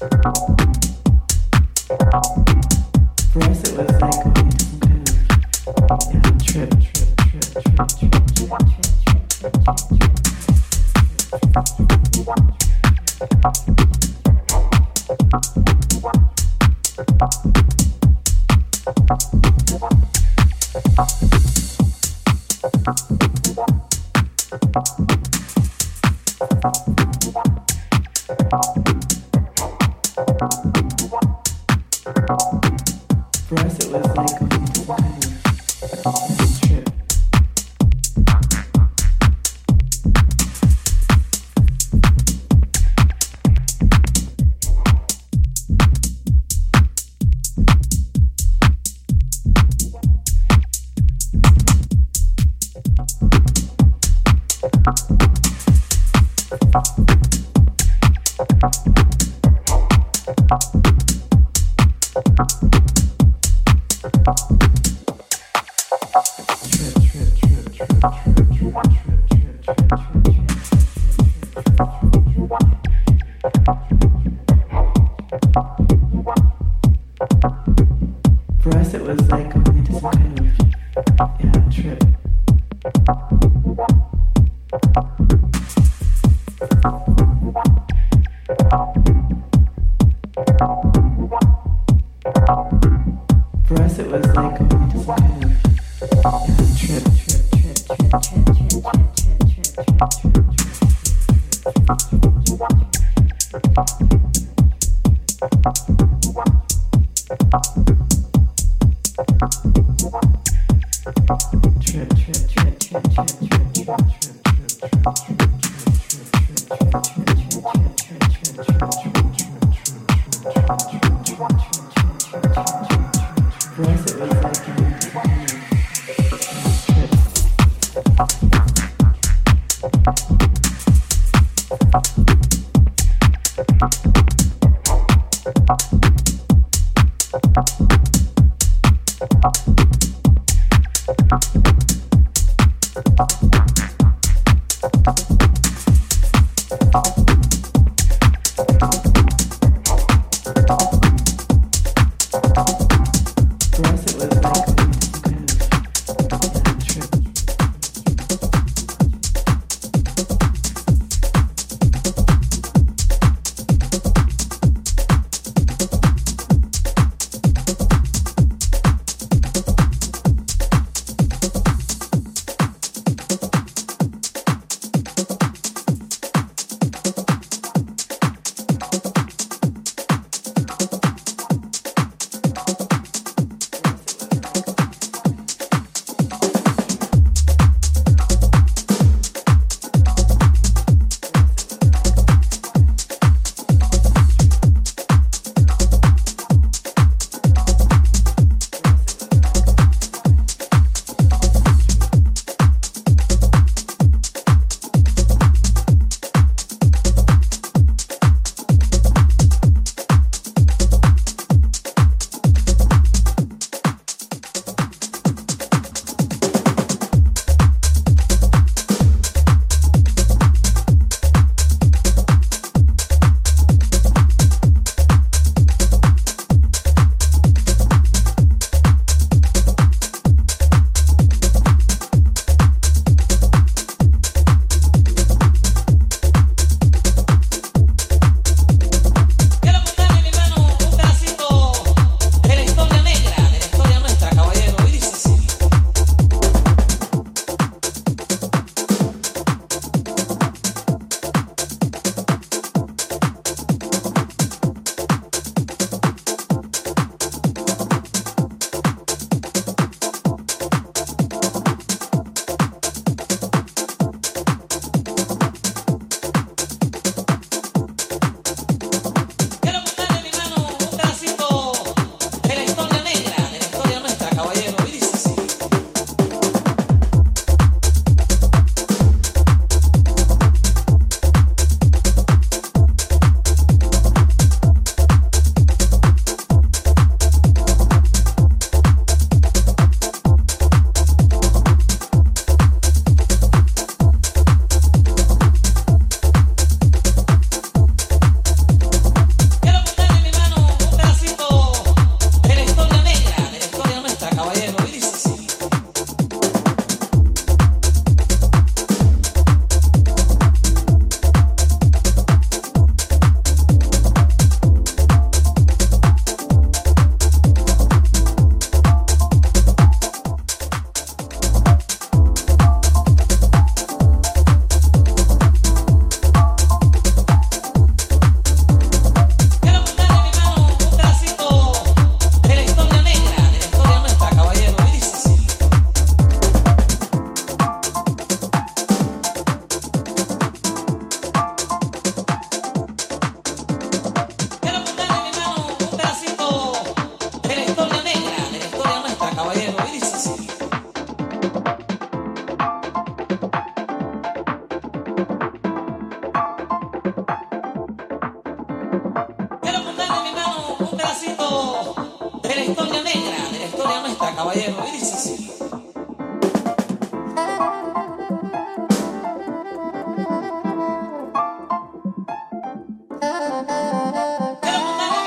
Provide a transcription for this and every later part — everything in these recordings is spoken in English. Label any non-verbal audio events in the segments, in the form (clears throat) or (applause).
For us, it was like. For us, it was like, a it doesn't. De la historia negra, de la historia nuestra, caballero. Y dice así. Quiero contarle,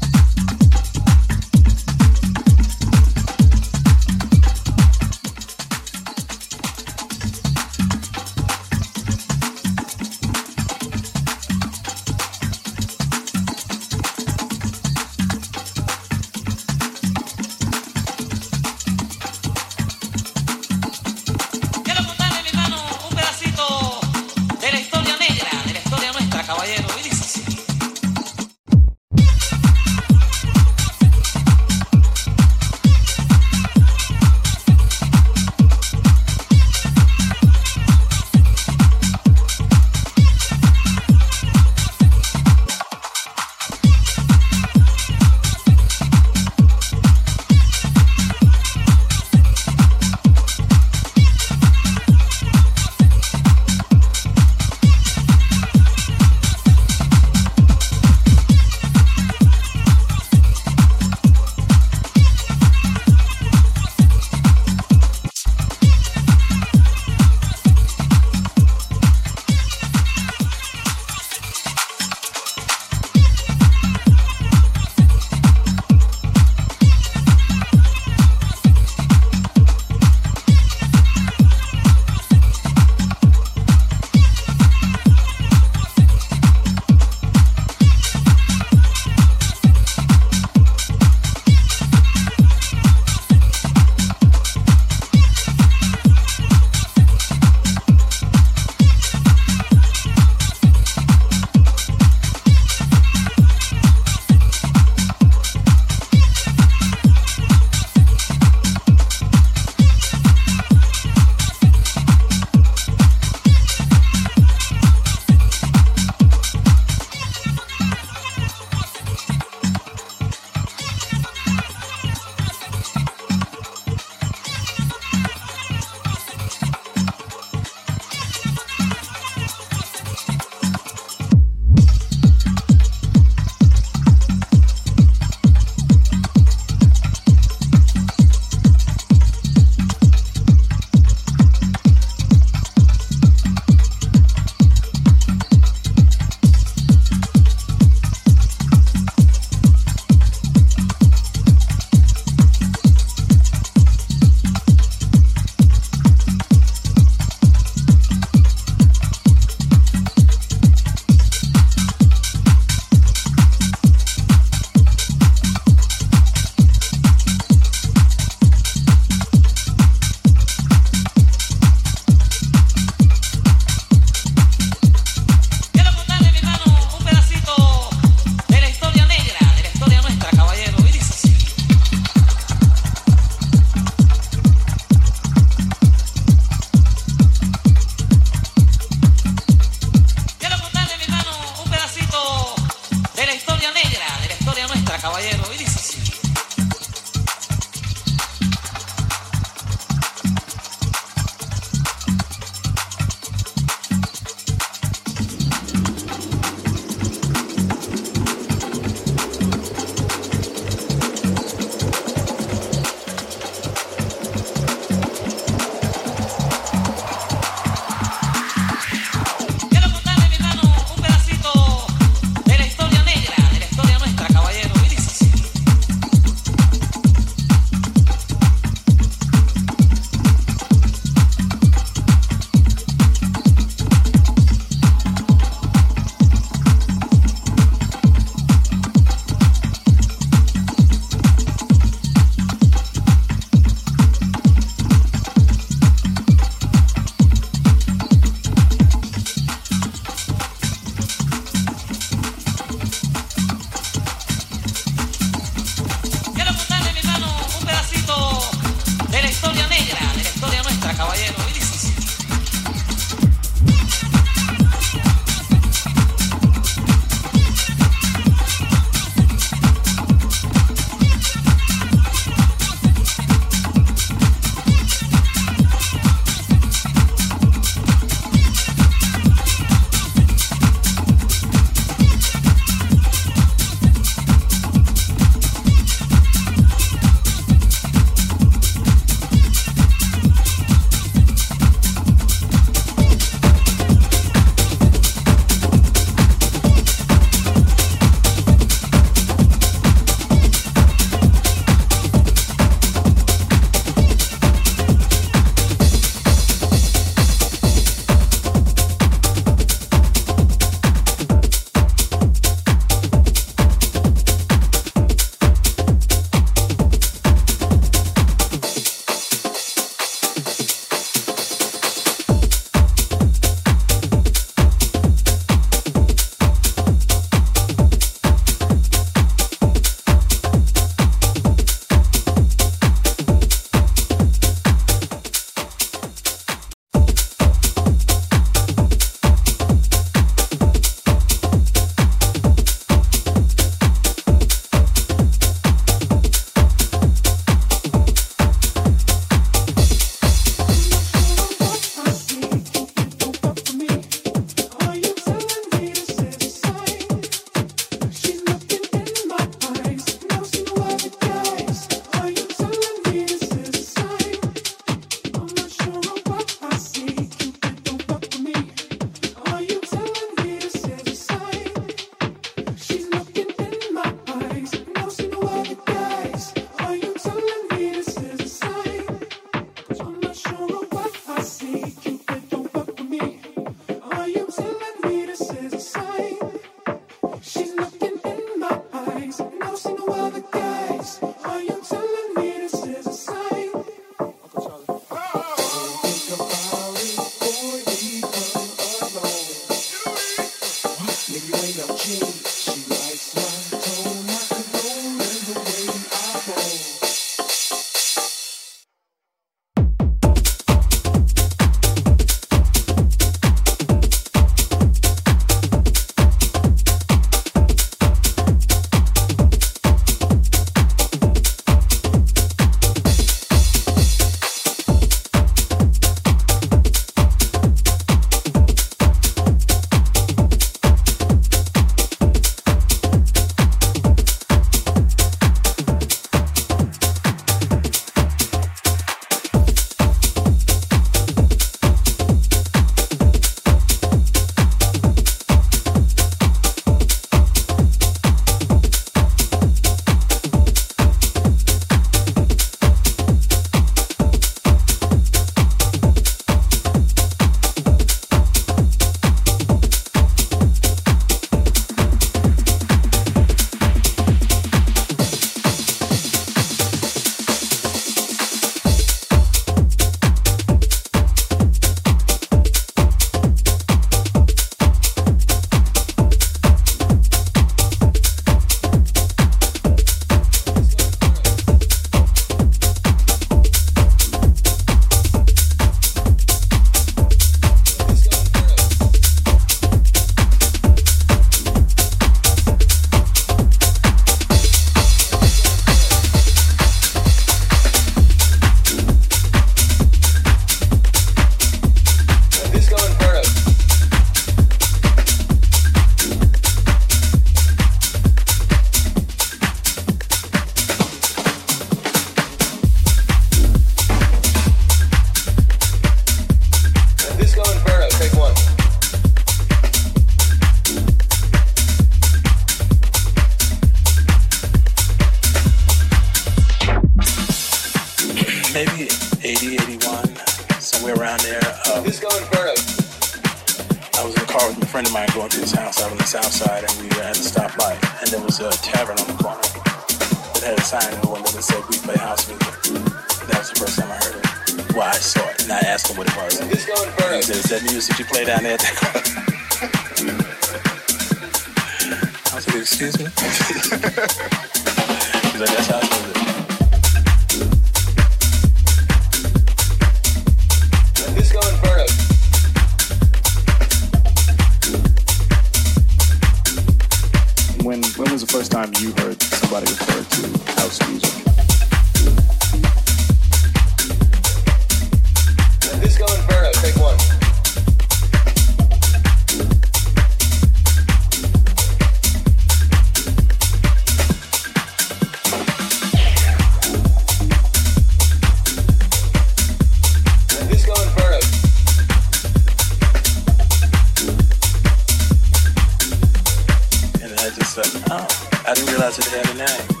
I didn't realize it had a name."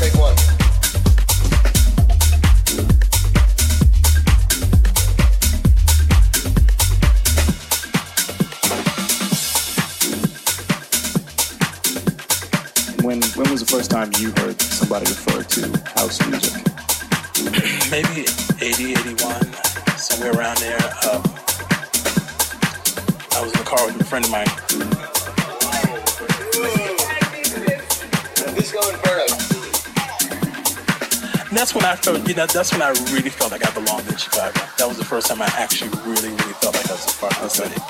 Take one. When when was the first time you heard somebody refer to house music? (clears throat) maybe friend of mine. And that's when I felt, you know, that's when I really felt like I belonged in Chicago. That was the first time I actually really, really felt like I was a part of the city.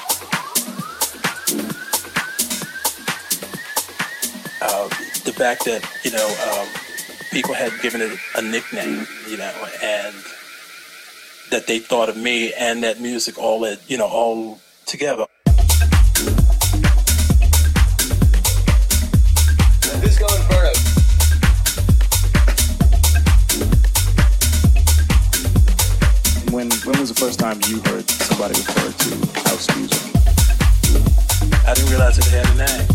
Uh, the fact that, you know, um, people had given it a nickname, you know, and that they thought of me and that music all, at, you know, all together. First time you heard somebody refer to house music? I didn't realize it had a name.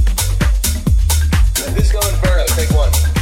Disco Inferno, take one.